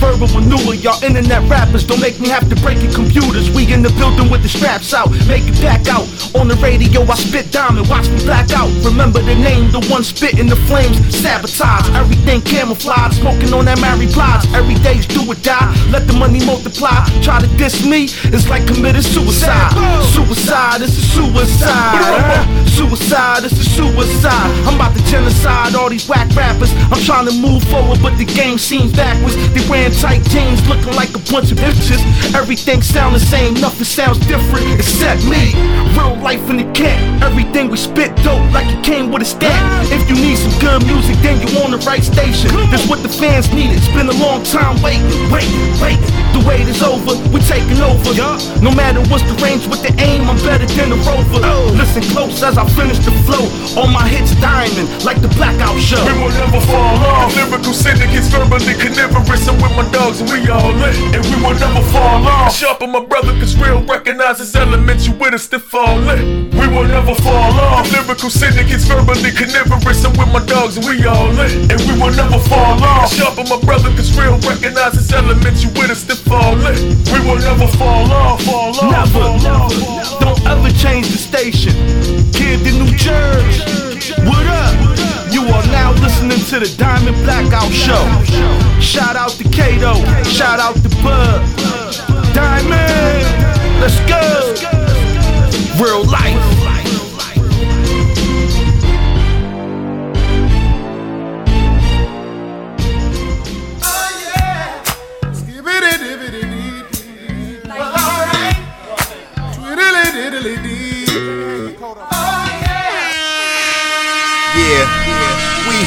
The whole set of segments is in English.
first verbal maneuver. Y'all internet rappers don't make me have to break your computers. We in the building with the straps out, make it back out. On the radio, I spit diamond, watch me black out. Remember the name, the one spitting the flames. Sabotage, everything camouflage. Smoking on that Mary Blige, every day's do or die. Let the money multiply. Try to diss me, it's like committing suicide. Suicide, this is suicide. Suicide, this is suicide. I'm about to genocide all these whack rappers. I'm trying to move forward, but the game seems backwards. They ran time tight jeans looking like a bunch of bitches. Everything sound the same, nothing sounds different except me. Real life in the camp, everything we spit dope like it came with a stack. If you need some good music, then you on the right station. That's what the fans need. It's been a long time waiting, waiting, waiting. The wait is over, we taking over. No matter what's the range with the aim, I'm better than the rover. Oh. Listen close as I finish the flow. All my hits diamond like the blackout show. We will never fall off. Lyrical syndicates verbally carnivorous. So thugs and we all lit, and we will never fall off. Sharp on my brother, cause real recognize his element, you with us to fall lit. We will never fall off. The lyrical syndicates verbally carnivorous, I'm with my dogs and we all lit, and we will never fall off. Sharp on my brother, cause real recognize his element, you with us to fall lit. We will never fall off, fall off. Never, fall never. Off, fall Don't ever change the station. Kid in New Jersey, what up? are now listening to the Diamond Blackout Show. Shout out to Kato, shout out to Bud. Diamond, let's go. Real life.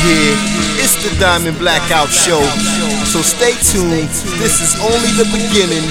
here. It's the Diamond Blackout Show. So stay tuned. This is only the beginning.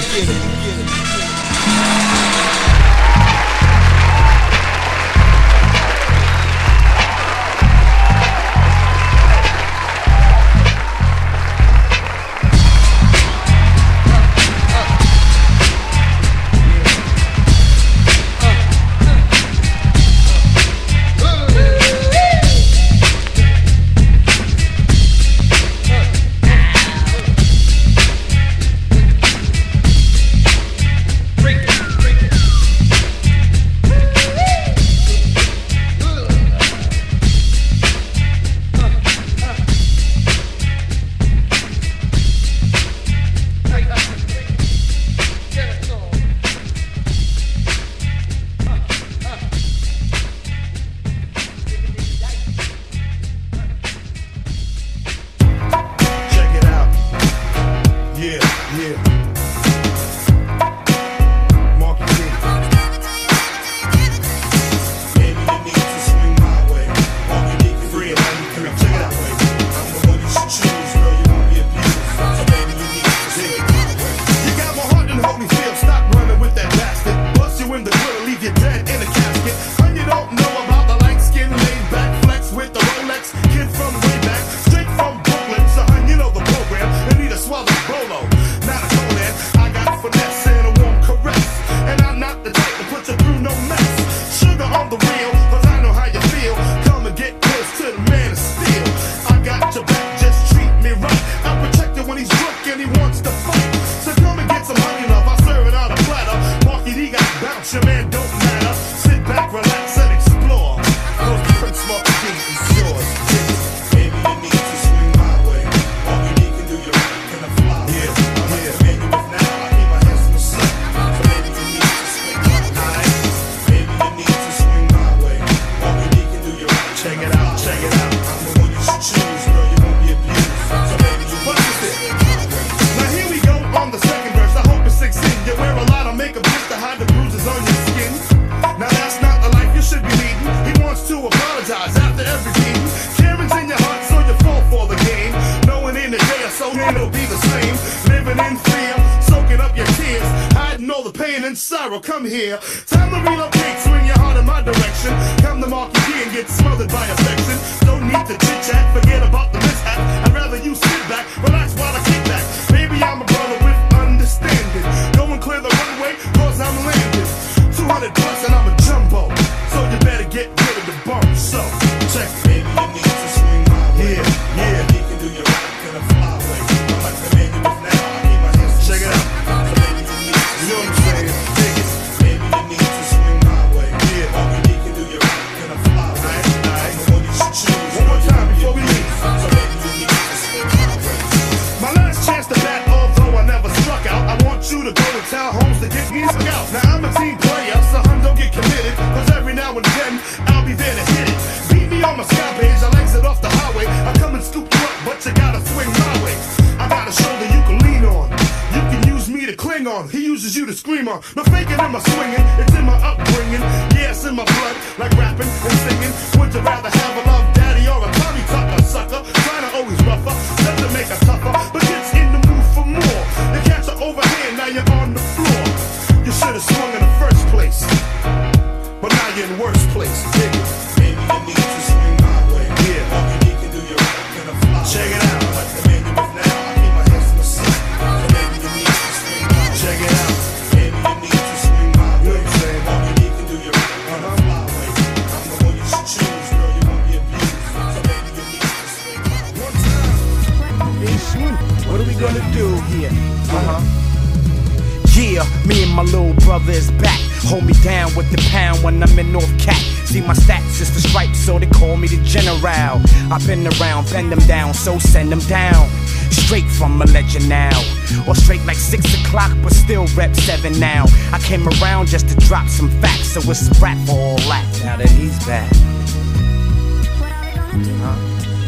But still rep seven now. I came around just to drop some facts, so it's a rap for all that. Now that he's back.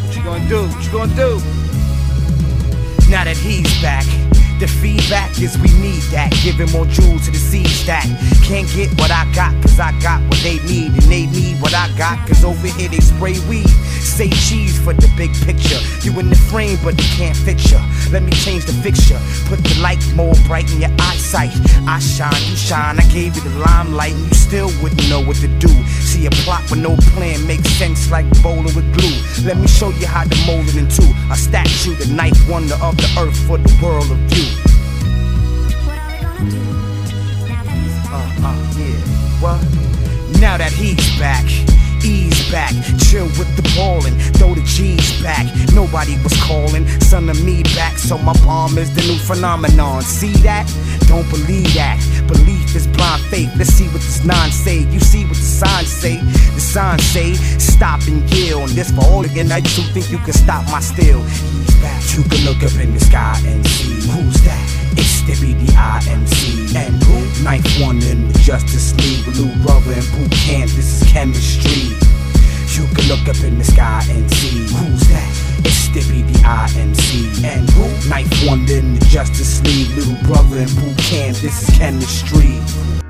What you gonna do? What you gonna do? Now that he's back, the feedback is we need that. Giving more jewels to the seed stack. Can't get what I got, cause I got what they need. And they need what I got, cause over here they spray weed. Say cheese for the big picture. You in the frame, but they can't fit ya. Let me change the fixture. Put the light more bright in your eyesight. I shine, you shine. I gave you the limelight, and you still wouldn't know what to do. See a plot with no plan makes sense like bowling with glue. Let me show you how to mold it into a statue, the ninth wonder of the earth for the world of view. Uh, uh, yeah. What? Now that he's back, ease back, chill with the ballin', throw the G's back. Nobody was calling, son of me back, so my palm is the new phenomenon. See that? Don't believe that. Belief is blind faith. Let's see what this nine say. You see what the signs say. The signs say, stop and yield. And this for all the nights who think you can stop my back. You can look up in the sky and see who's that. It's the IMC. and who? Ninth one in the Justice League, Little Brother and boot camp. This is chemistry. You can look up in the sky and see who's that. It's Stippy the IMC. and who? Ninth one in the Justice League, Little Brother and boot camp. This is chemistry.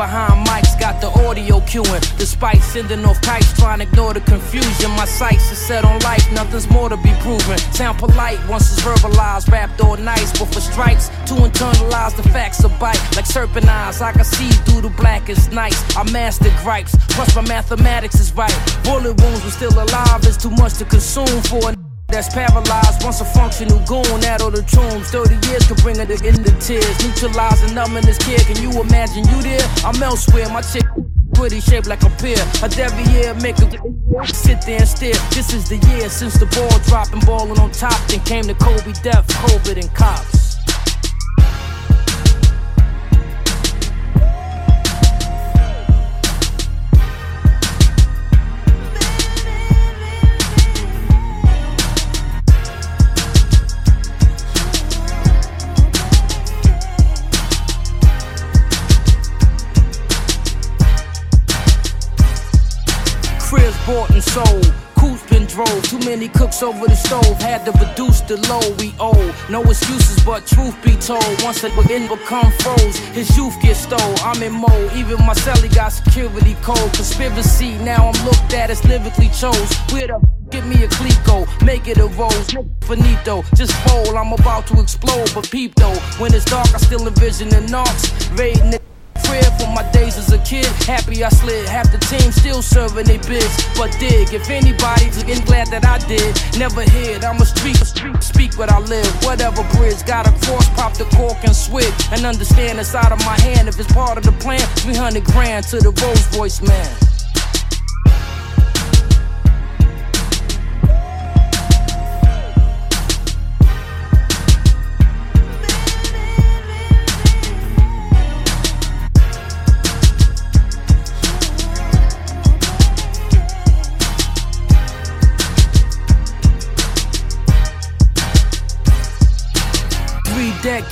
Behind mics, got the audio cueing. Despite sending off kites, trying to ignore the confusion. My sights are set on life, nothing's more to be proven. Sound polite once it's verbalized, rapped all nice. But for stripes, to internalize the facts of bite. Like serpent eyes, I can see through the blackest nights. I mastered gripes, plus my mathematics is right. Bullet wounds were still alive, it's too much to consume for a that's paralyzed once a functional goon out of the tombs. 30 years could bring her to end the tears. Neutralizing numbing this kid. Can you imagine you there? I'm elsewhere. My chick pretty shaped like a pear. A year make her sit there and stare. This is the year since the ball dropping, balling on top. Then came the Kobe death, COVID, and cops. Bought and sold. Coops been drove. Too many cooks over the stove. Had to reduce the load we owe. No excuses, but truth be told. Once it begin to become froze, his youth get stole. I'm in mode. Even my celly got security code. Conspiracy. Now I'm looked at as lyrically chose. Where the Give me a Clico, make it a rose, finito. Just roll, I'm about to explode, but peep though. When it's dark, I still envision the knocks. Raiding it crib from my days as a kid. Happy I slid, half the team still serving they bids. But dig, if anybody's looking glad that I did, never hid. I'm a street, speak what I live. Whatever bridge, got a cross, pop the cork and switch. And understand it's out of my hand if it's part of the plan. 300 grand to the Rolls Royce man.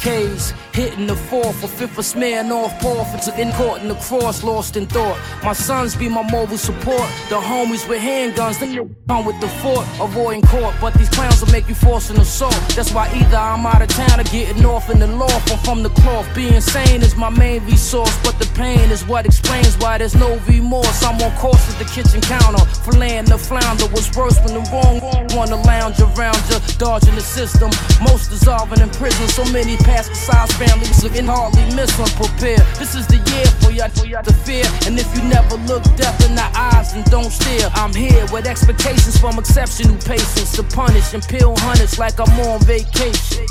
Decades Hitting the fourth or fifth of smear North Porth and took in court in the cross, lost in thought. My sons be my mobile support. The homies with handguns, then you come with the fort, avoiding court. But these clowns will make you force an assault. That's why either I'm out of town or getting off in the loft or from the cloth. Being sane is my main resource, but the pain is what explains why there's no remorse. I'm on course at the kitchen counter, filleting the flounder was worse when the wrong one to lounge around you, dodging the system. Most dissolving in prison, so many past size families looking hardly miss unprepared. This is the year for y'all, for y'all to fear. And if you never look death in the eyes and don't stare, I'm here with expectations from exceptional patience to punish and peel hunters like I'm on vacation.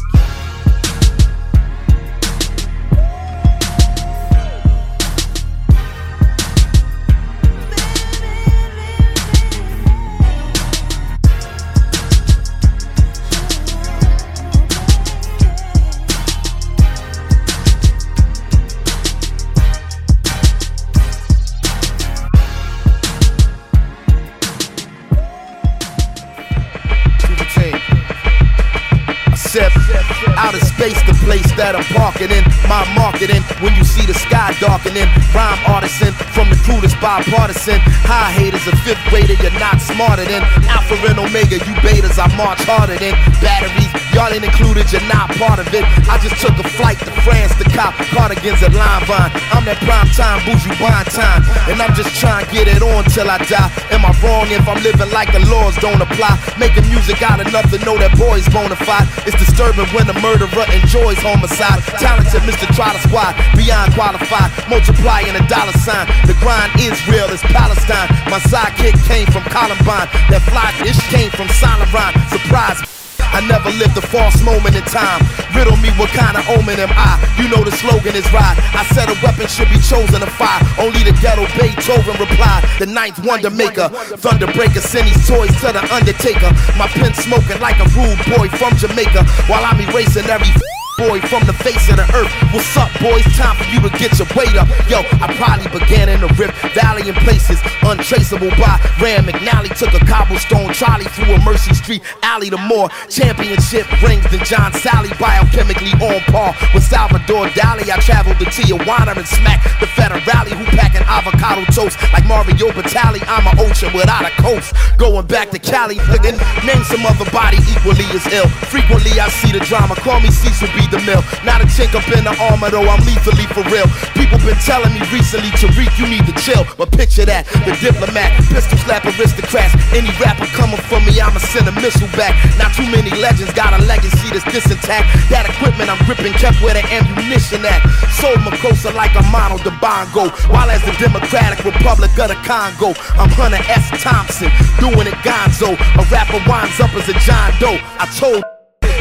I'm parking in. My marketing, when you see the sky darkening. Rhyme artisan, from the crew bipartisan. High haters, a fifth grader, you're not smarter than. Alpha and Omega, you betas, I march harder than. Batteries, y'all ain't included, you're not part of it. I just took a flight to France to cop cardigans at Limevine. I'm that prime time, bougie buying time. And I'm just trying to get it on till I die. Am I wrong if I'm living like the laws don't apply? Making music out enough to know that boy's bona fide. It's disturbing when a murderer enjoys homicide. Talented Mr. Trotter Squad, beyond qualified. Multiplying a dollar sign. The grind is real, it's Palestine. My sidekick came from Columbine. That fly dish came from Rhyme. Surprise. I never lived a false moment in time. Riddle me what kind of omen am I? You know the slogan is right. I said a weapon should be chosen to fire. Only the ghetto Beethoven replied. The ninth wonder maker, thunder breaker, send these toys to the undertaker. My pen smoking like a rude boy from Jamaica while I'm erasing every boy from the face of the earth. What's up, boys? Time for you to get your weight up. Yo, I probably began in the Rift Valley in places untraceable by Rand McNally. Took a cobblestone trolley through a Mercy Street alley to more championship rings than John Salley. Biochemically on par with Salvador Dali. I traveled to Tijuana and smacked the Federale who packing avocado toast like Mario Batali. I'm an ocean without a coast. Going back to Cali, nigga, name some other body equally as ill. Frequently I see the drama. Call me Cecil B DeMille. Not a chink up in the armor though, I'm lethally for real. People been telling me recently, Tariq, you need to chill. But picture that, the diplomat, pistol slap aristocrats. Any rapper coming for me, I'ma send a missile back. Not too many legends got a legacy that's this intact. That equipment I'm gripping kept where the ammunition at. Soul Makossa like a Manu Dibango. While as the Democratic Republic of the Congo, I'm Hunter S. Thompson, doing it gonzo. A rapper winds up as a John Doe. I told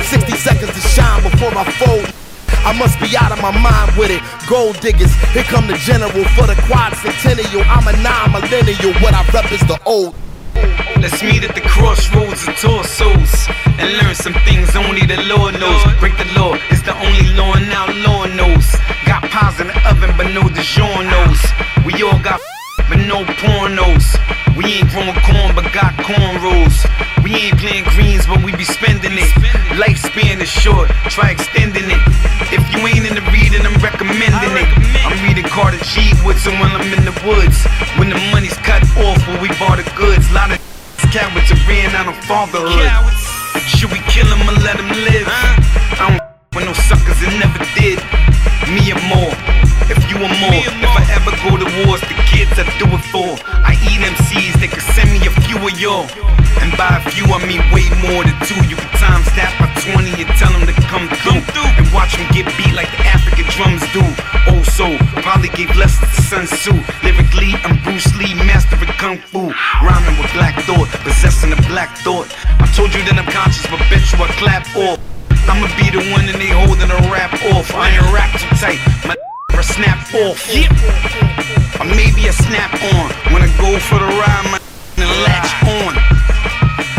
60 seconds to shine before I fold. I must be out of my mind with it. Gold diggers, here come the general for the quad centennial. I'm a nine millennial. What I rep is the old. Let's meet at the crossroads of torsos and learn some things only the Lord knows. Break the law it's the only law now law knows. Got pies in the oven, but no DiGiorno's. We all got but no pornos. We ain't growing corn, but got cornrows. We ain't playing greens, but we be spending it. Lifespan is short, try extending it. If you ain't in the reading, I'm recommending it. I'm reading Carter G. Woodson when I'm in the woods. When the money's cut off, when we bought the goods. Lot of cowards are ran out of fatherhood. Should we kill him or let him live? I don't with no suckers that never did. Me and more. If you are more, if I ever go to wars, the kids I do it for. I eat MCs, they could send me a few of y'all. And by a few, I mean way more than two. You can times that by 20 and tell them to come through. And watch them get beat like the African drums do. Oh, so probably gave lessons to Sun Tzu. Lyrically, I'm Bruce Lee, master of Kung Fu. Rhyming with black thought, possessing a black thought. I told you that I'm conscious, but bitch, you I clap off. I'ma be the one and they holding a rap off. I ain't rap too tight, my a snap off. Yeah. Or maybe a snap on. When I go for the ride, my and latch on.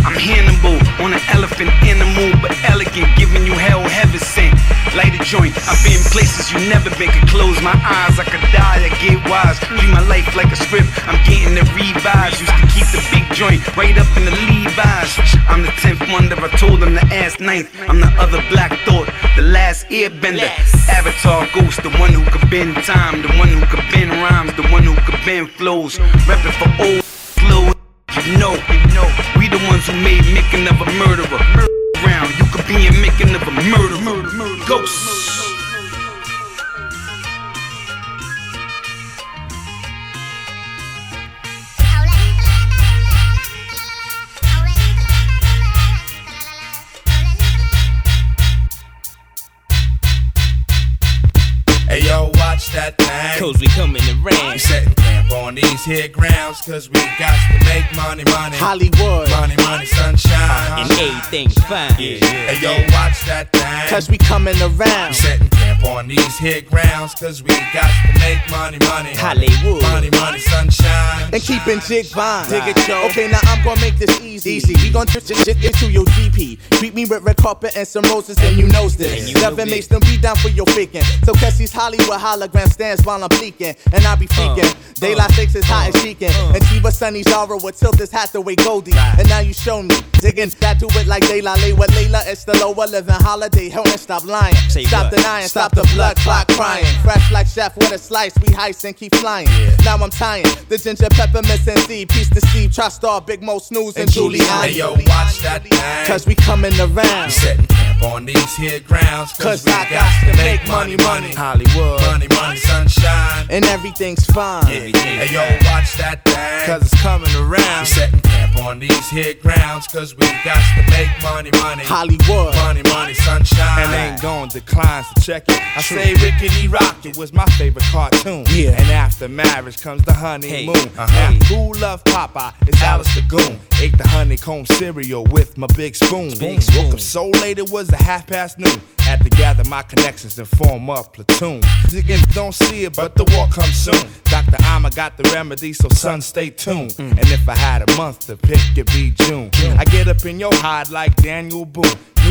I'm Hannibal on an elephant animal, but elegant, giving you hell heaven sent. Light a joint, I've been places you never been. Could close my eyes, I could die, I get wise. Treat my life like a script, I'm getting it revised. Used to keep the big joint right up in the Levi's. I'm the tenth wonder, I told them to ask ninth. I'm the other black thought, the last airbender. Avatar ghost, the one who could bend time, the one who could bend rhymes, the one who could bend flows. Reppin' for old flow. You know, you know, we the ones who made making of a murderer. Round, you could be in making of a murder, murder, murder, ghost. Hey yo, watch that thing. Cause we coming to We rain. setting camp on these here grounds, cause we got to make money, money. Hollywood. Money, money, sunshine. And everything's fine. Yeah, Hey yo, watch that thing. Cause we coming around. setting camp on these here grounds, cause we got to make money, money. Hollywood. Money, money, sunshine. And keeping jig fine. Dig it, yo. Okay, now I'm gonna make this easy. Easy. We gon' trip shit shit into your GP. Treat me with red carpet and some roses, and you knows this. And you know Seven makes them be down for your faking. So catch these Hollywood hologram stands while I'm peeking. And I be uh, freaking. Daylight uh, six is hot as and uh, sheeking. And Chiba Sunny Zara would tilt this hat the way Goldie. And now you show me. Digging that do it like Daylight lay with Layla. It's the lower living holiday. Help and stop lying. Say stop denying. Stop the blood clock crying. Fresh like chef with a slice. We heist and keep flying. Now I'm tying the ginger peppermints and seed. Peace to Steve, Try Star, Big Mo Snooze, and Julie. Hey yo, watch that thing. Cause we coming We around. setting camp on these here grounds, Cause we I got to make money, money. Hollywood. Money, money, sunshine. And everything's fine. Hey yo, watch that thing. Cause it's coming around. we around. setting camp on these here grounds, cause we got to make money, money. Hollywood. Money, money, sunshine. and ain't gon' decline, so check it. I say Rickety Rocket was my favorite cartoon. Yeah. And after marriage comes the honeymoon. Hey, Now, uh-huh. who loved Popeye? It's Alice the Goon. Ate the honeycomb cereal with my big spoon. Big spoon. Woke up so late it was a half past noon. Had to gather my connections and form a platoon. Niggas don't see it, but the war comes soon. Dr. Amma got the remedy, so son, stay tuned. Mm. And if I had a month to pick, it'd be June. I get up in your hide like Daniel Boone.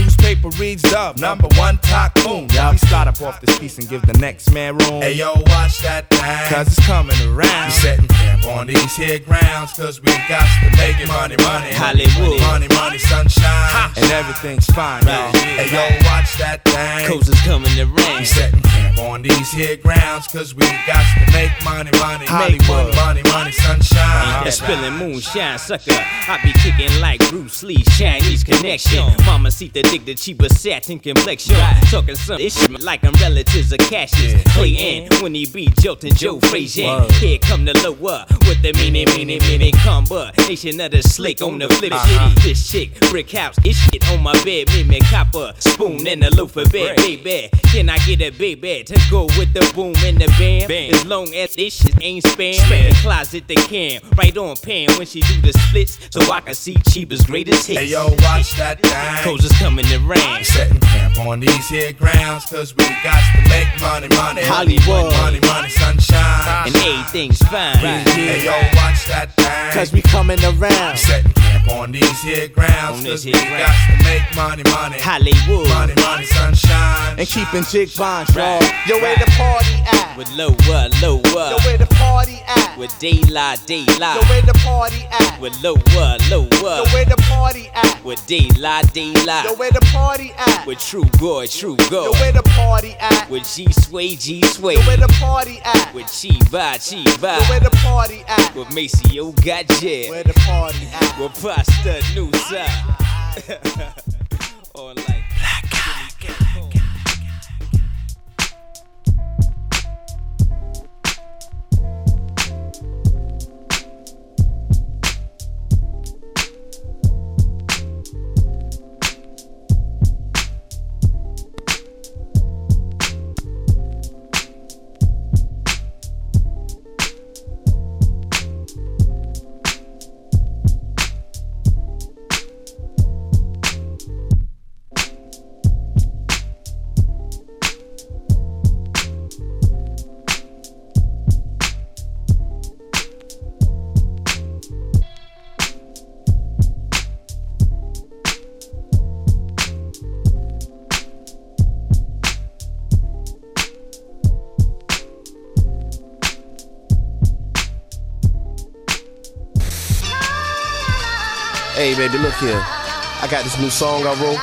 Newspaper reads Dove, number one tycoon. Yeah, we start up off this piece and give the next man room. Hey yo, watch that thing. Cause it's coming around. we setting camp on these here grounds, cause we got to make it money, money. Hollywood. Money, money, sunshine. And everything's fine, Right. yeah. Hey yo, watch that thing. Cause it's coming to We setting camp on these here grounds, cause we got to make money, money. Hollywood. Money, money, money, sunshine. That spilling moonshine sucker. I be kicking like Bruce Lee, Chinese connection. Mama see the dick, the cheaper satin complexion. Talking some shit like I'm relatives of Cassius. In when he be jolting Joe Frazier. Here come the lower with the meaning, meaning, meaning combination of the slick on the flip uh-huh. shit. This chick, brick house, this shit on my bed, me me copper spoon and a loaf of bread, baby. Can I get a baby to go with the boom and the bam? As long as this shit ain't spam, in the closet they can. Right on pan when she do the splits, so I can see Cheaper's greatest hits. Hey yo, watch that thing. Codes is coming to rain. Setting camp on these here grounds, cause we got to make money, money. Hollywood. Money, money, sunshine. And everything's fine. Hey yo, watch that thing. Cause we coming around. setting camp on these here grounds, cause these we here got to make money, money. Hollywood. Money, money, sunshine. And keeping jig bonds, y'all. Right. Yo, where the party at? With lower, Yo, lower. where the party at? With daylight, Yo, where the party at? With lower, Yo, lower. where the party at? With daylight, Yo, daylight. where the party at? With true boy, true Yo, go. where the party at? With G sway, G sway. Yo, where the party at? With Chiva, Yo, where the party at? With Maceo, got jet. Where the party at? With pasta, new side. Here. I got this new song I wrote.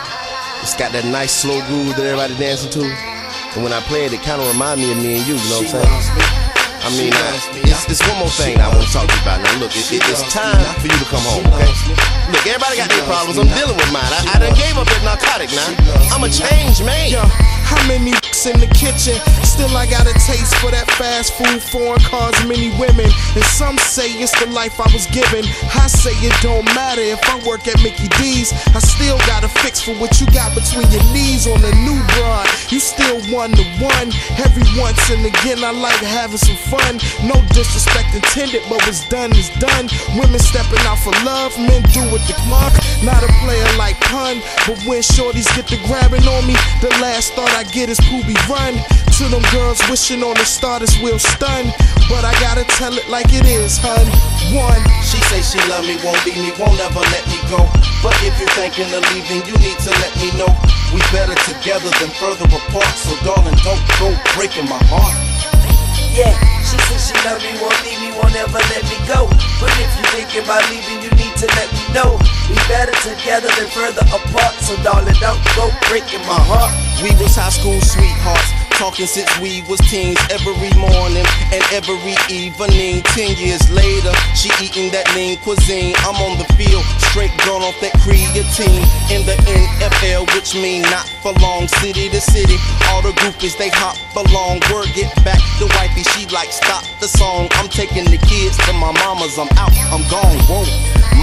It's got that nice slow groove that everybody dancing to. And when I play it, it kind of remind me of me and you, you know what I'm saying? I mean, uh, it's, it's one more thing I want to talk to you about. Now, look, it, it, it's time for you to come home, okay? Look, everybody got their problems. I'm dealing with mine. I, I done gave up that narcotic now. I'm a changed man. How many in the kitchen? Still, I got a taste for that fast food, foreign cars, many women. And some say it's the life I was given. I say it don't matter if I work at Mickey D's. I still got a fix for what you got between your knees on the new broad. You still one to one. Every once and again, I like having some fun. No disrespect intended, but what's done is done. Women stepping out for love, men do what the clock. Not a player like pun, but when shorties get to grabbing on me, the last thought I get is Poobie run. To them girls wishing on the starters will stun. But I gotta tell it like it is, hun. One. She say she love me, won't leave me, won't ever let me go. But if you're thinking of leaving, you need to let me know. We better together than further apart. So darling, don't go breaking my heart. Yeah, she says she love me, won't leave me, won't ever let me go. But if you thinking about leaving, you need to let me know. We better together than further apart. So darling, don't go breaking my heart. We was high school sweethearts. Talking since we was teens every morning and every evening. Ten years later, she eating that lean cuisine. I'm on the field, straight gone off that creatine. In the NFL, which mean not for long, city to city. All the groupies, they hop along. Word get back to wifey, she like stop the song. I'm taking the kids to my mama's, I'm out, I'm gone, whoa.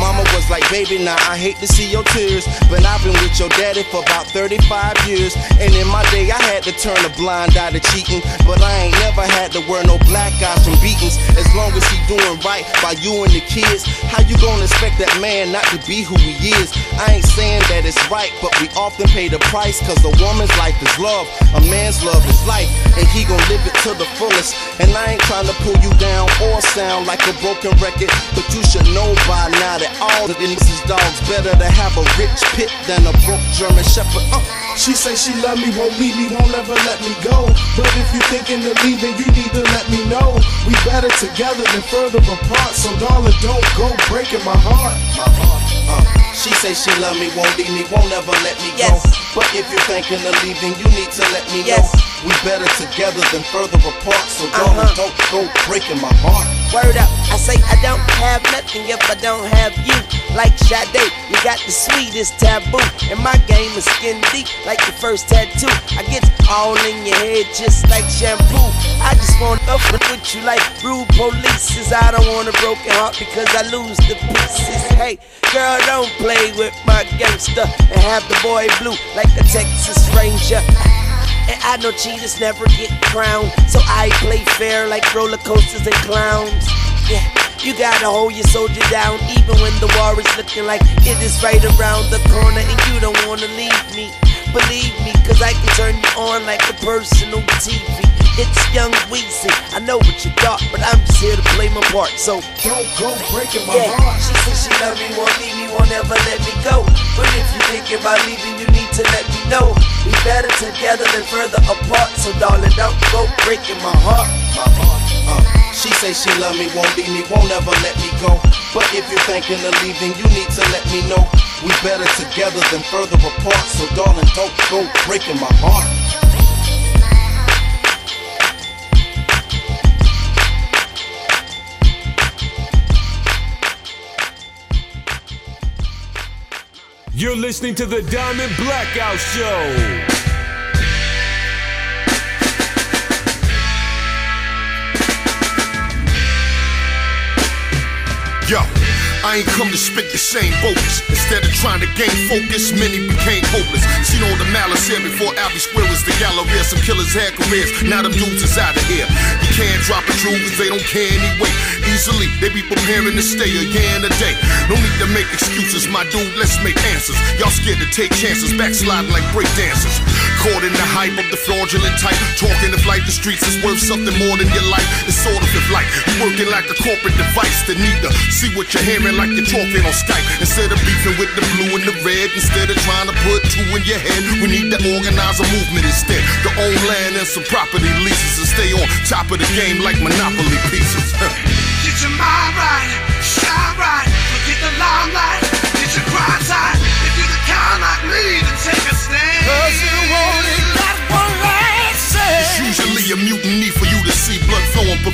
Mama was like, baby, now I hate to see your tears. But I've been with your daddy for about 35 years. And in my day, I had to turn a blind eye to cheating. But I ain't never had to wear no black eyes from beatings. As long as he doing right by you and the kids, how you gonna expect that man not to be who he is? I ain't saying that it's right, but we often pay the price. Cause a woman's life is love, a man's love is life. And he gon' live it to the fullest. And I ain't trying to pull you down or sound like a broken record. But you should know by now that all the this dogs better to have a rich pit than a broke German shepherd. Uh. She say she love me, won't leave me, won't ever let me go. But if you're thinking of leaving, you need to let me know. We better together than further apart. So darling, don't go breaking my heart. My heart. Uh. She say she love me, won't leave me, won't ever let me Yes. go. But if you're thinking of leaving, you need to let me Yes. know. We better together than further apart. So darling, Uh-huh. don't go breaking my heart. Word up, I say I don't have nothing if I don't have you. Like Sade, you got the sweetest taboo. And my game is skin deep, like the first tattoo. I get all in your head just like shampoo. I just wanna up with you like rude polices. I don't want a broken heart because I lose the pieces. Hey, girl, don't play with my gangster and have the boy blue like a Texas Ranger. And I know cheaters never get crowned. So I play fair like roller coasters and clowns. Yeah, you gotta hold your soldier down even when the war is looking like it is right around the corner and you don't wanna leave me. Believe me, cause I can turn you on like a personal TV. It's young Weezy. I know what you thought, but I'm just here to play my part. So Don't go breaking my yeah, heart. she said she love me, won't leave me, won't ever let me go. But if you think about leaving, you need to let me know. We better together than further apart. So darling, don't go breaking my heart. My heart. Uh. She say she love me, won't leave me, won't ever let me go. But if you're thinking of leaving, you need to let me know. We better together than further apart. So darling, don't go breaking my heart. You're listening to the Diamond Blackout Show. Yo, I ain't come to spit the same bogus. Instead of trying to gain focus, many became hopeless. Seen all the malice here before Albee Square was the gallery. Some killers had careers, now them dudes is out of here. You can't drop a jewel cause they don't care anyway. Easily, they be preparing to stay a year and a day. No need to make excuses, my dude, let's make answers. Y'all scared to take chances, backsliding like break dancers. Caught in the hype of the fraudulent type. Talking if life the streets is worth something more than your life. It's sort of your life. you working like a corporate device that need to see what you're hearing like you're talking on Skype. Instead of beefing with the blue and the red, instead of trying to put two in your head, we need to organize a movement instead. The old land and some property leases and stay on top of the game like Monopoly pieces. Get your mind right, shine right, forget the limelight, get your grind tight. If you the kind like me then take a Cause you only got one life. It's usually a mutiny for you to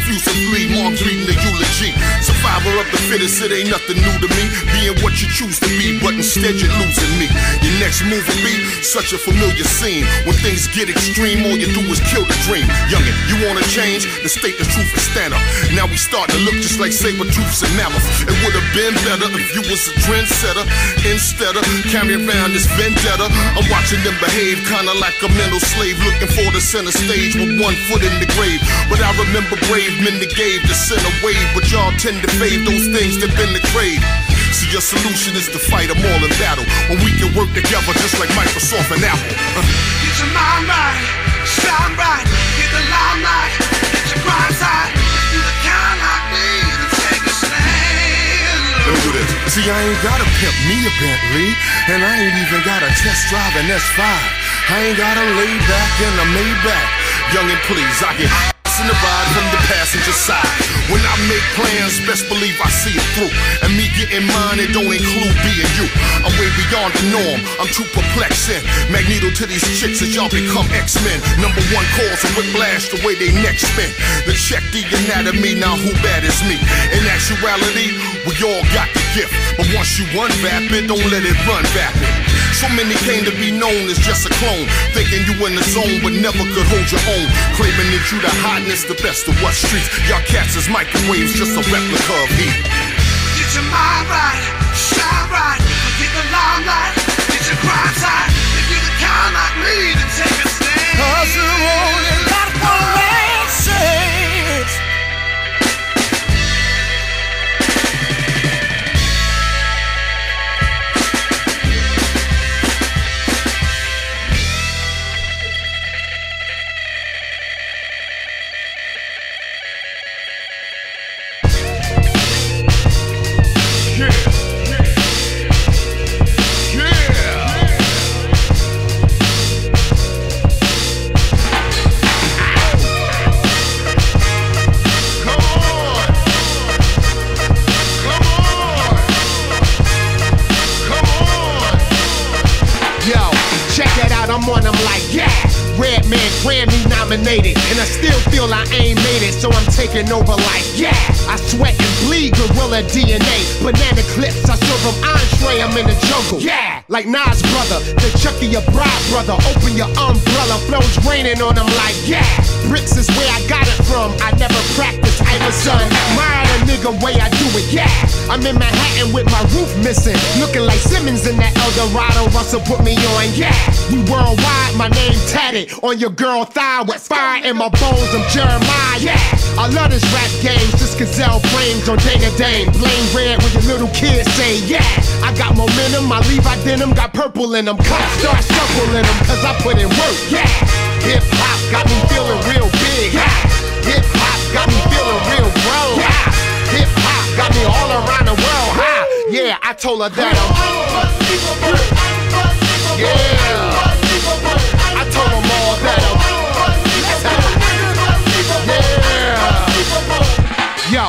effusively. Mom's reading the eulogy. Survivor of the fittest, it ain't nothing new to me. Being what you choose to be, but instead you're losing me. Your next move will be such a familiar scene. When things get extreme, all you do is kill the dream. Youngin', you wanna change? Then state the truth and stand up. Now we starting to look just like saber tooths and mammoths. It would have been better if you was a trendsetter. Instead of carrying around this vendetta, I'm watching them behave kinda like a mental slave, looking for the center stage with one foot in the grave. But I remember brave men that gave the center away, but y'all tend to fade those things that been the crave. See, your solution is to fight them all in battle when we can work together just like Microsoft and Apple. Uh. Get your mind right, shine bright, get the limelight, get your grind tight. You the kind like me, then take a stand. Let me do this. See, I ain't gotta pimp me a Bentley, and I ain't even gotta test drive an S5. I ain't gotta lay back in a Maybach. Youngin', please, I get in the ride from the passenger side. When I make plans, best believe I see it through. And me getting mine, it don't include being you. I'm way beyond the norm. I'm too perplexing. Magneto to these chicks as y'all become X-Men. Number one cause of whiplash, the way they neck spin. The check the anatomy, now who bad is me? In actuality, we all got the gift. But once you unwrap it, don't let it run vapid. So many came to be known as just a clone. Thinking you in the zone, but never could hold your own. Claiming that you the hotness, the best of what streets. Y'all cats is microwaves, just a replica of heat. Get your mind right, shine right, get the limelight, get your grind tight. If you the kind like me, then take a stand. Cause you only got one chance. Yeah. Redman Grammy nominated, and I still feel I ain't made it, so I'm taking over like, yeah. I sweat and bleed gorilla DNA. Banana clips, I serve them entree, I'm in the jungle. Yeah, like Nas brother, the Chucky your bride brother. Open your umbrella, flows raining on them like, yeah. Bricks is where I got it from, I never practiced, Was son. Admire the nigga way I do it, yeah. I'm in Manhattan with my roof missing, looking like Simmons in that Eldorado. Russell put me on, yeah. We worldwide, my name tatted on your girl thigh with fire in my bones. I'm Jeremiah, yeah. I love this rap game, just Cazal frames on Dana Dane. Blame red when your little kids say, yeah. I got momentum, I leave my Levi denim got purple in them. Cops start circling them, cause I put in work, yeah. Hip hop got me feeling real big, ha. Hip hop got me feeling real grown, ha. Hip hop got me all around the world, ha. Yeah, I told her that I'm. Yeah. I told them all that I'm. Yeah. Yo,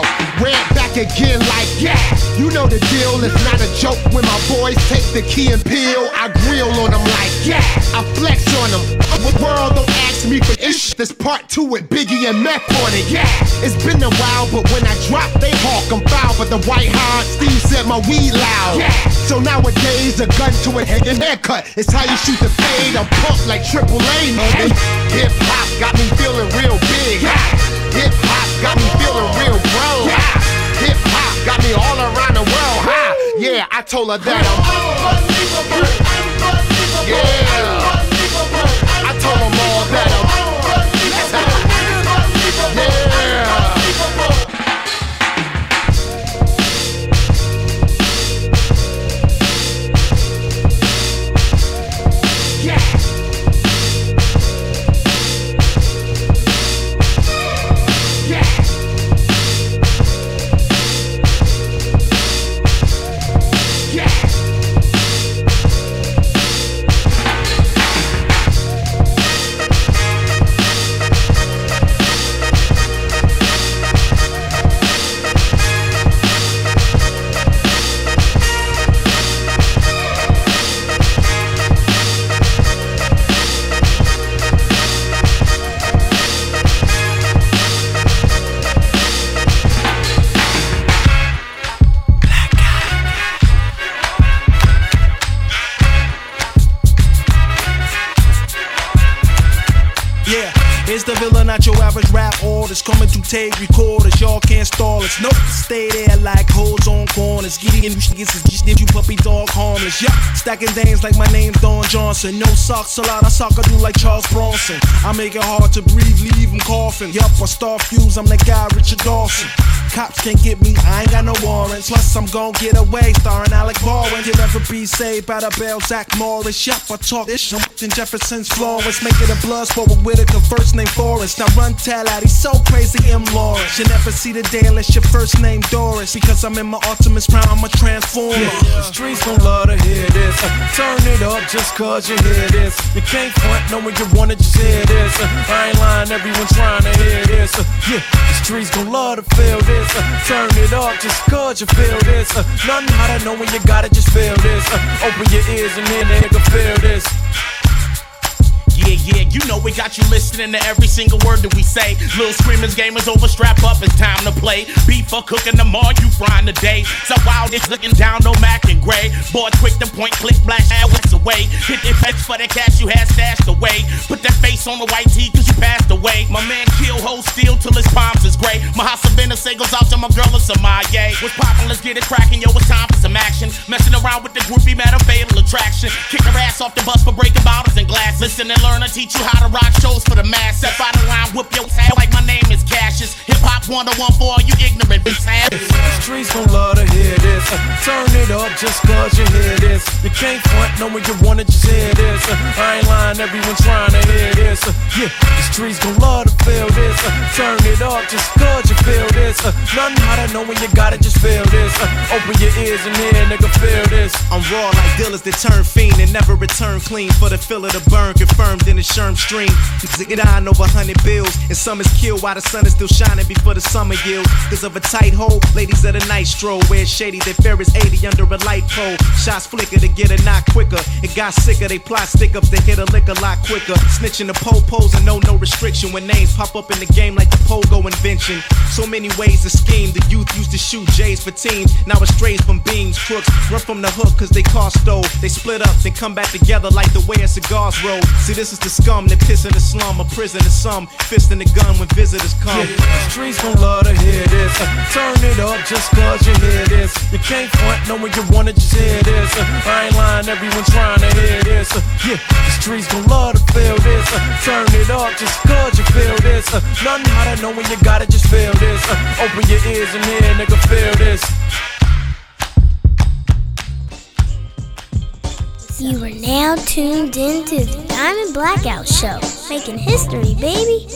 again like yeah. You know the deal, it's not a joke when my boys take the key and peel. I grill on them like yeah. I flex on them. The world don't ask me for ish. There's part two with Biggie and Meth on it. Yeah, it's been a while, but when I drop, they hawk. I'm foul, but the white hard Steve said my weed loud. Yeah. So nowadays, a gun to a head and haircut. It's how you shoot the fade. I'm pumped like Triple A, man. Hip hop got me feeling real big. Hip hop got me feeling real grown. Got me all around the world. Ha. Yeah, I told her that I'm. Yeah. I told them all that I'm. Tape recorders, y'all can't stall us. Nope, stay there like hoes on corners. Get in, you niggas is just you puppy dog harmless. Yup, stacking dames like my name's Don Johnson. No socks allowed, I sock I do like Charles Bronson. I make it hard to breathe, leave him coughing. Yup, I star fuse, I'm the guy Richard Dawson. Cops can't get me, I ain't got no warrants. Plus, I'm gon' get away, starring Alec Baldwin. You'll never be saved by the bell, Zach Morris. Yup, I talk this shit in Jefferson's Florence. Make it a blood sport with Whitaker, first name Forrest. Now run, tell out, he's so crazy, M. Lawrence. You never see the day unless your first name Doris. Because I'm in my Optimus Prime, I'm a transformer. The streets gon' love to hear this. Uh, turn it up just cause you hear this. You can't front knowing you wanna just hear this. Uh, I ain't lying, everyone trying to hear this. Uh, yeah, the streets gon' love to feel this. Uh, turn it up just cause you feel this. Uh, nothing hotter knowing you gotta just feel this. Uh, open your ears and hear the nigga feel this. Yeah, yeah, you know we got you listening to every single word that we say. Little screamers, gamers over, strap up, it's time to play. Beef for cooking tomorrow, you frying today. So wild, it's looking down, no Mac and Gray. Boy, quick to point, click, black, add what's away. Hit the fetch for the cash you had stashed away. Put that face on the white tee, cause you passed away. My man kill, hold steel till his palms is gray. My Hasabina say goes out to my girl, it's a Maye. What's poppin', let's get it crackin', yo, it's time for some action. Messing around with the groupie, a fatal attraction. Kick her ass off the bus for breaking bottles and glass. Listen and learn, I teach you how to rock shows for the mass. Step out of line, whip your ass like my name is Cassius. Hip hop 101 for all you ignorant bitch ass. The streets gon' love to hear this. Uh, turn it up just cause you hear this. You can't front knowing you wanna just hear this. Uh, I ain't lying, everyone trying to hear this. Uh, yeah, the streets gon' love to feel this. Uh, turn it up just cause you feel this. Uh, nothing hotter knowing you gotta just feel this. Uh, open your ears and hear, nigga, feel this. I'm raw like dealers that turn fiend and never return clean for the feel of the burn confirmed in the Sherm stream. Get on over hundred bills and some is killed while the sun is still shining before the summer yield. Cause of a tight hole, ladies of the night stroll where shady. They fair is 80 under a light pole. Shots flicker to get a knock quicker. It got sicker, they plot stick ups to hit a lick a lot quicker. Snitching the po-pos and no no restriction when names pop up in the game like the pogo invention. So many ways to scheme. The youth used to shoot J's for teams. Now it strays from beams. Crooks run from the hook cause they car stole. They split up, then come back together like the way a cigars roll. See, this is the scum that piss in the slum. A prison to some. Fist in the gun when visitors come. Yeah, streets gon' love to hear this. Uh, turn it up just cause you hear this. You can't front knowing you wanna just hear this. Uh, I ain't lying, everyone trying to hear this. Uh, yeah, the streets gon' love to feel this. Uh, turn it up just cause you feel this. Uh, nothing hotter knowing you gotta just feel this. Uh, open your ears and hear, nigga, feel this. You are now tuned into the Diamond Blackout Show, making history, baby.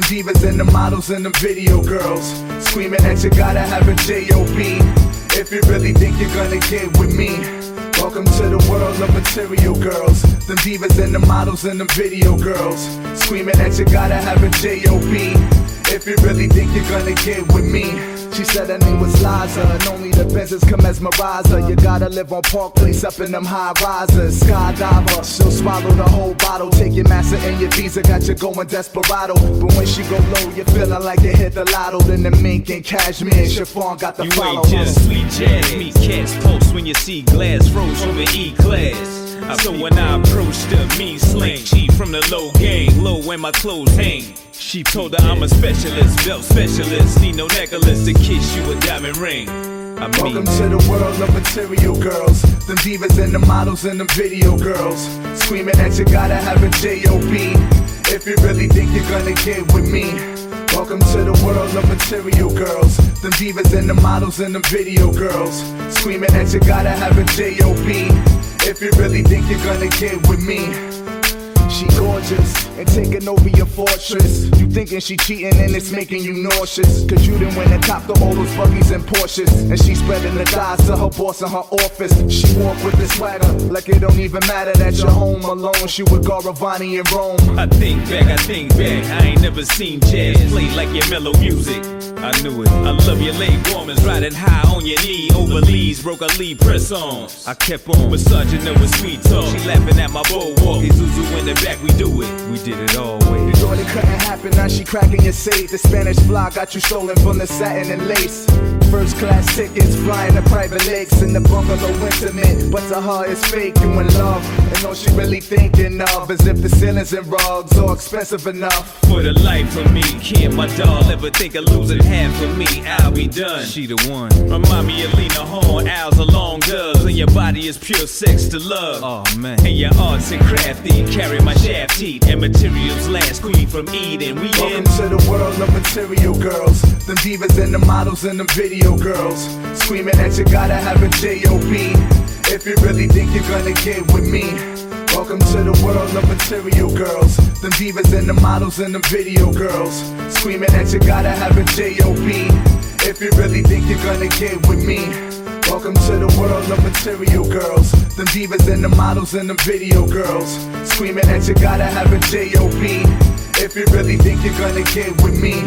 Them divas and the models and the video girls. Screaming that you gotta have a J.O.B. If you really think you're gonna get with me. Welcome to the world of material girls. Them divas and the models and the video girls. Screaming that you gotta have a J.O.B. If you really think you're gonna get with me. She said her name was Liza, and only the Benzes can mesmerize her. You gotta live on Park Place up in them high risers. Skydiver, she'll swallow the whole bottle. Take your master and your visa, got you going desperado. But when she go low, you're feeling like you hit the lotto. Then the mink and cashmere, chiffon got the You follow. ain't just sweet jazz, meet cats pulse when you see glass froze over E class. So when I approached her, me slang, she from the low gang, low when my clothes hang. She told her I'm a specialist, belt specialist, need no necklace to kiss you a diamond ring. I mean, Welcome to the world of material girls. Them divas and the models and them video girls. Screaming that you gotta have a J.O.B. If you really think you're gonna get with me. Welcome to the world of material girls. Them divas and the models and them video girls. Screaming that you gotta have a J.O.B. If you really think you're gonna get with me. She gorgeous and taking over your fortress. You thinking she cheating and it's making you nauseous. Cause you didn't win and cop the all those buggies and Porsches. And she spreading the thighs to her boss in her office. She walk with the swagger like it don't even matter that you're home alone. She with Garavani in Rome. I think back, I think back. I ain't never seen jazz play like your mellow music. I knew it. I love your late warmers, riding high on your knee over leads, broke a lead press on. I kept on massaging her with sweet talk. She laughing at my bow walk. Zuzu in the back, we do it. We did it always. You thought it couldn't happen, now she cracking your safe. The Spanish fly got you stolen from the satin and lace. First class tickets, flying to private lakes in the bungalow intimate. But to her, it's fake, you in love. And all she really thinking of is if the ceilings and rugs are expensive enough. For the life of me, can't my doll ever think of losing half of me? I'll be done. She the one. Remind me of Lena Horne, Al's a long does. And your body is pure sex to love. Oh man. And your arts and crafty, carry my shaft heat. And materials last queen from Eden. We Welcome in. to the world of material girls. Them divas and the models and the video girls. Screaming that you gotta have a J.O.B. If you really think you're gonna get with me. Welcome to the world of material girls. Them divas and the models and the video girls. Screaming that you gotta have a J.O.B. If you really think you're gonna get with me. Welcome to the world of material girls. Them divas and the models and the video girls. Screaming that you gotta have a J.O.B. If you really think you're gonna get with me.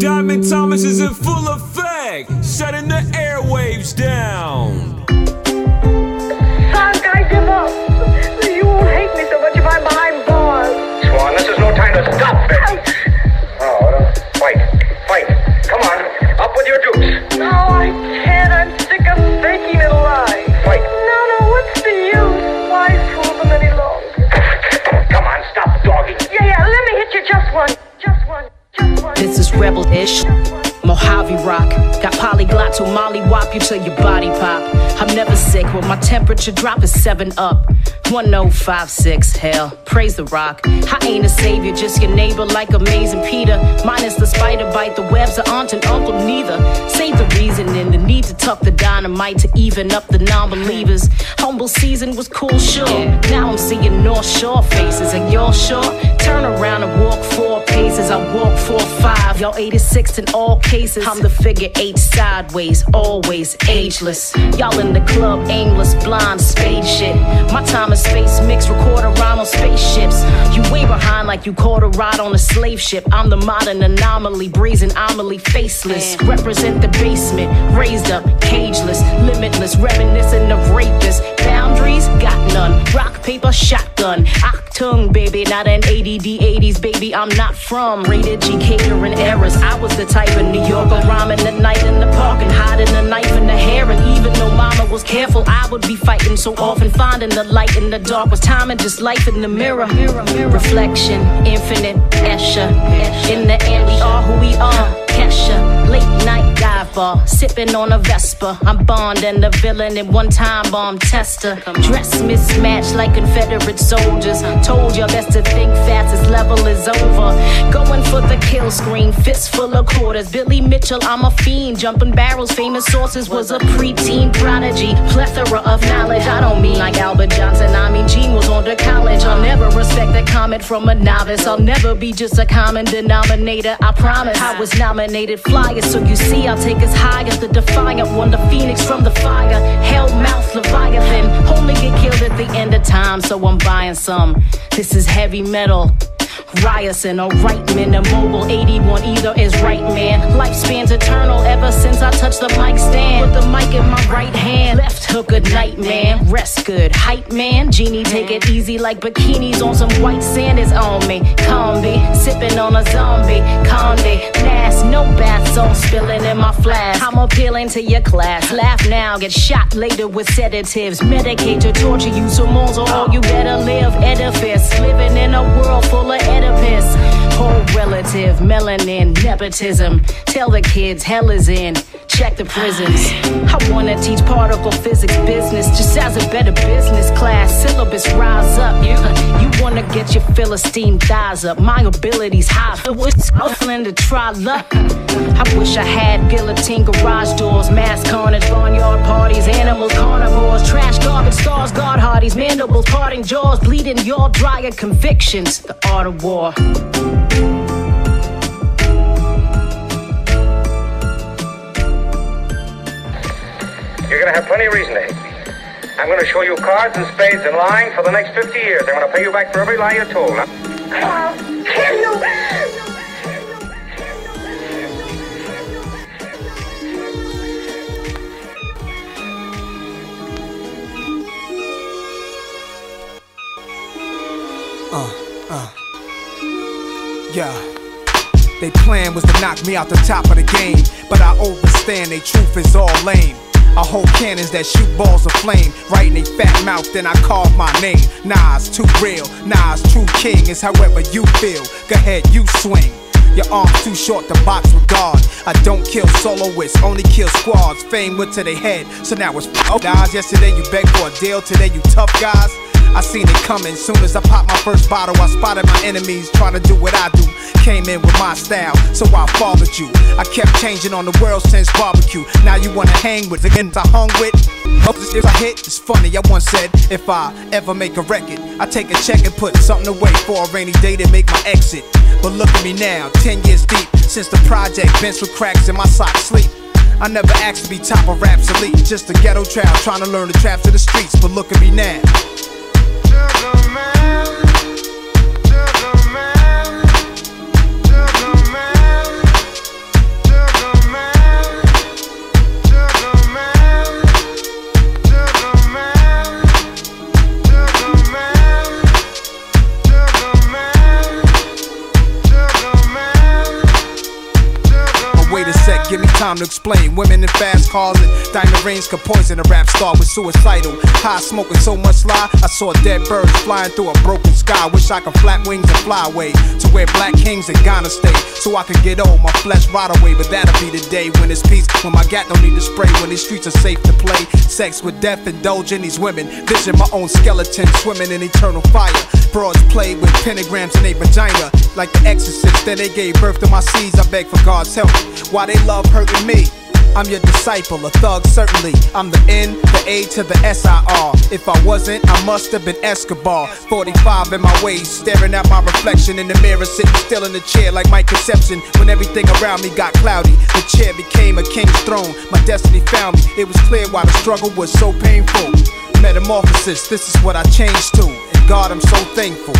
Diamond Thomas is in full effect, shutting the airwaves down. One. Mojave rock. Got polyglots who molly wop you till your body pop. I'm never sick when my temperature drop is 7 up. 1056, hell, praise the rock. I ain't a savior, just your neighbor like amazing Peter. Minus the spider bite, the webs of aunt and uncle neither. Save the reason and the need to tuck the dynamite to even up the non believers. Humble season was cool, sure. Now I'm seeing North Shore faces, and y'all sure? Turn around and walk four paces. I walk four five. Y'all 86 in all cases. I'm the figure eight sideways, always ageless. Y'all in the club, aimless, blind, spade shit. My time is space mix, record a rhyme on spaceships. You way behind like you caught a ride on a slave ship. I'm the modern anomaly, brazen anomaly, faceless. Represent the basement, raised up, cageless, limitless, reminiscent of rapists. Boundaries, got none. Rock, paper, shotgun. Achtung, baby, not an ADD 80s, baby. I'm not from rated G catering errors. I was the type of New Yorker rhyming at night in the park and hiding a knife in the hair. And even though mama was careful, I would be fighting so often. Finding the light in the dark was time and just life in the mirror. Reflection, infinite, Esha. In the end, we are who we are. Kesha, late night dive dive bar, sipping on a Vesper. I'm Bond and the villain in one time bomb tester. Dress mismatched like Confederate soldiers. Told y'all that's to think fast, this level is over. Going for the kill screen, fist full of quarters. Billy Mitchell, I'm a fiend. Jumping barrels, famous sources, was a preteen prodigy. Plethora of knowledge, I don't mean like Albert Johnson. I mean, Gene was on to college. I'll never respect a comment from a novice. I'll never be just a common denominator. I promise. I was nominated flyer, so you see, I'll take as high as the Defiant one, the Phoenix from the fire. Hell mouth Leviathan, only get killed at the end of time, so I'm buying some. This is heavy metal. Ryerson or Reitman, a mobile 81, either is right, man. Lifespan's eternal ever since I touched the mic stand. Put the mic in my right hand, left hook, good night, man. Rest good, hype, man. Genie, take it easy like bikinis on some white sand is on me. Combi, sipping on a zombie. Conde, Nass, no bath salt spilling in my flask. I'm appealing to your class. Laugh now, get shot later with sedatives. Medicate to torture you, so more, all oh, you better live. Edifice, living in a world full of Oedipus. Whole relative, melanin, nepotism. Tell the kids hell is in. Check the prisons. I wanna teach particle physics business just as a better business class. Syllabus rise up. You, you get your Philistine thighs up. My abilities high. It's hustling to try luck. I wish I had guillotine garage doors, mass carnage, barnyard parties, animals, carnivores, trash, garbage, stars, guard hardies, mandibles, parting jaws, bleeding your drier convictions. The art of war. You're to have plenty of reason to hate. I'm going to show you cards and spades and lying for the next 50 years. I'm going to pay you back for every lie you told. Now, I'll kill you! Uh, uh. Yeah. They plan was to knock me out the top of the game, but I overstand they truth is all lame. I hold cannons that shoot balls of flame right in they fat mouth, then I carve my name. Nah, it's too real. Nah, it's true king. It's however you feel. Go ahead, you swing. Your arms too short to box with God. I don't kill soloists, only kill squads. Fame went to their head, so now it's oh guys. Yesterday you begged for a deal, today you tough guys. I seen it coming. Soon as I popped my first bottle, I spotted my enemies trying to do what I do. Came in with my style, so I followed you. I kept changing on the world since barbecue. Now you wanna hang with the I hung with. If I hit, it's funny. I once said, if I ever make a record, I take a check and put something away for a rainy day to make my exit. But look at me now, 10 years deep since the project, bench with cracks in my socks sleep. I never asked to be top of raps elite, just a ghetto trap trying to learn the traps of the streets. But look at me now. But time to explain. Women in fast cars and diamond rings could poison a rap star with suicidal. High smoking so much lie, I saw dead birds flying through a broken sky. Wish I could flap wings and fly away to where black kings in Ghana stay. So I could get old, my flesh rot away. But that'll be the day when it's peace, when my gat don't need to spray, when these streets are safe to play. Sex with death, indulging these women. Vision my own skeleton swimming in eternal fire. Broads play with pentagrams in their vagina, like the exorcist. Then they gave birth to my seeds. I beg for God's help. Why they love hurting me? I'm your disciple, a thug certainly. I'm the N, the A to the S-I-R. If I wasn't, I must have been Escobar. 45 in my waist, staring at my reflection in the mirror, sitting still in the chair like my conception. When everything around me got cloudy, the chair became a king's throne. My destiny found me. It was clear why the struggle was so painful. Metamorphosis, this is what I changed to. And God, I'm so thankful.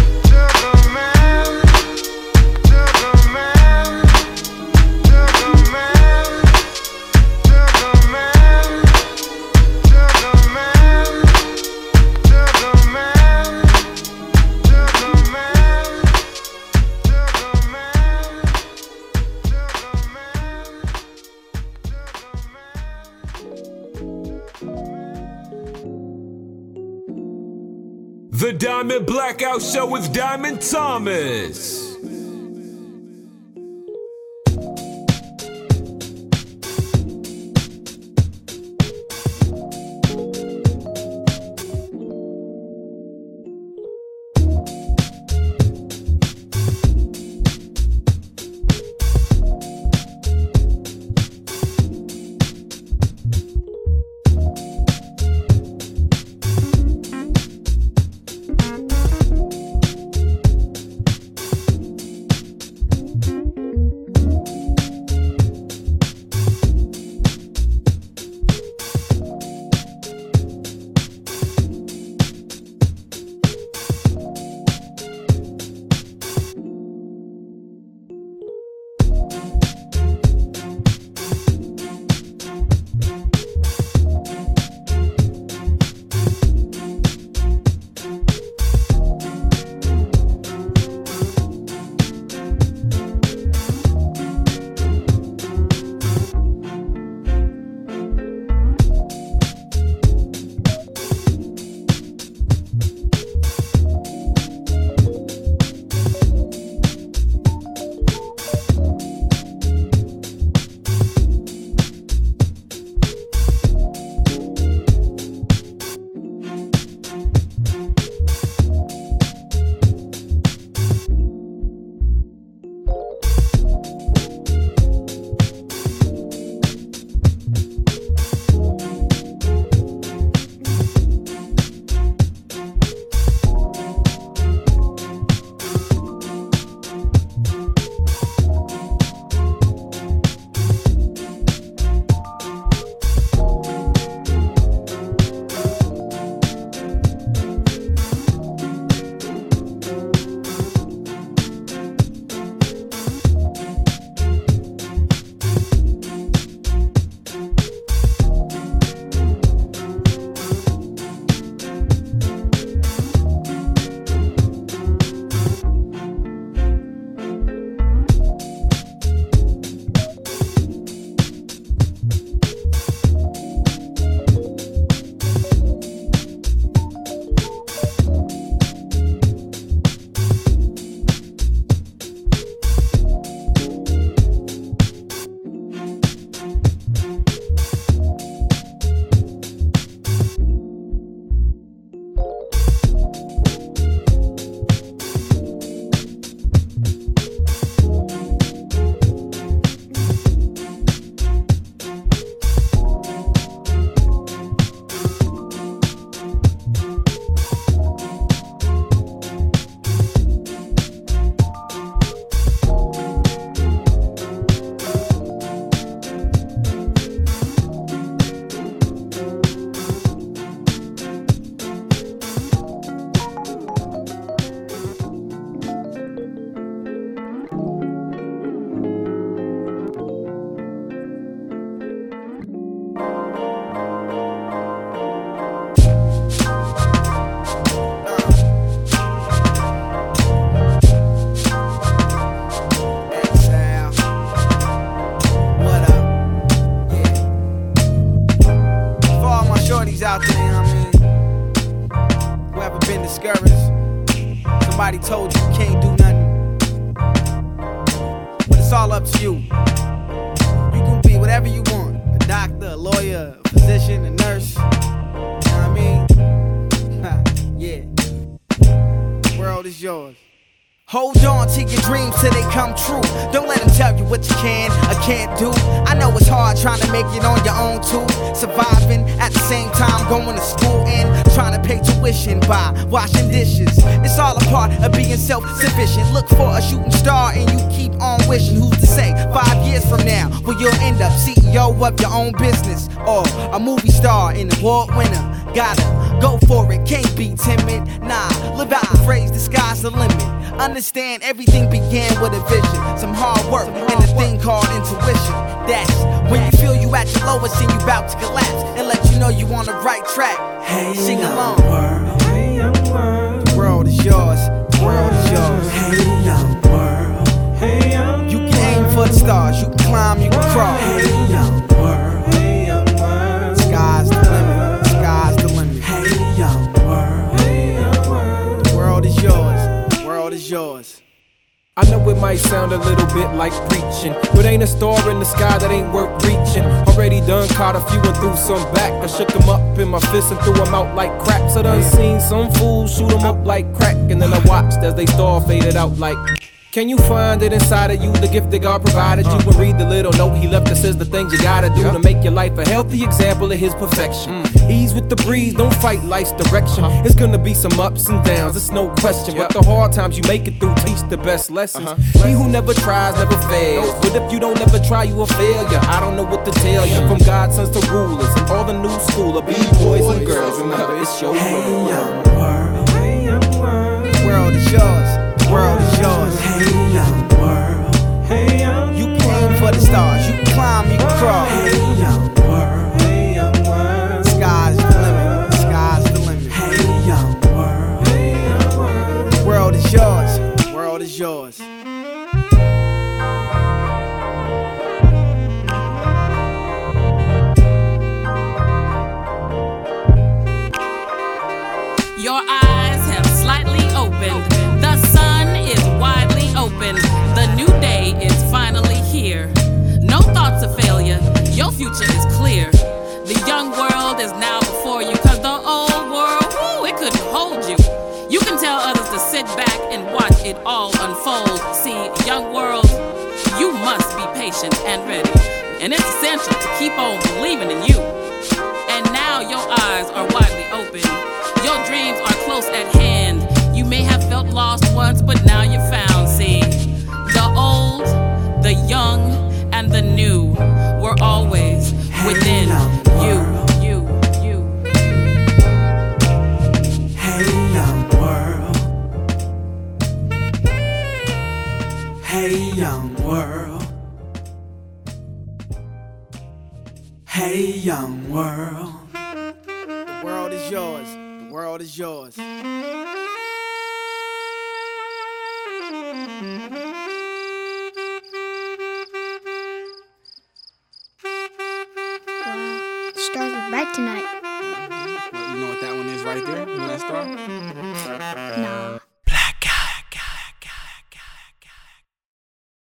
The Diamond Blackout Show with Diamond Thomas. A physician, a nurse. You know what I mean? Yeah. World is yours. Hold on to your dreams till they come true. Don't let them tell you what you can or can't do. I know it's hard trying to make it on your own too. Surviving at the same time going to school and trying to pay tuition by washing dishes. It's all a part of being self sufficient. Look for a shooting star and you keep on wishing. Who's to say five years from now will you'll end up CEO of your own business or a movie star and award winner? Gotta go for it, can't be timid. Nah, live out the phrase, the sky's the limit. Everything began with a vision, some hard work, and a thing called intuition. That's when you feel you at your lowest and you about to collapse, and let you know you on the right track. Hey, sing along. World I know it might sound a little bit like preaching, but ain't a star in the sky that ain't worth reaching. Already done caught a few and threw some back. I shook them up in my fist and threw them out like craps. I done seen some fools shoot them up like crack, and then I watched as they star faded out like. Can you find it inside of you, the gift that God provided you? And read the little note he left that says the things you gotta do to make your life a healthy example of his perfection. Mm. Ease with the breeze, don't fight life's direction. Uh-huh. It's gonna be some ups and downs, it's no question. But the hard times you make it through teach the best lessons. Uh-huh. He who never tries never fails. But if you don't ever try, you a failure. I don't know what to tell you. From God's sons to rulers and all the new school of B-boys and girls. Remember, it's your world.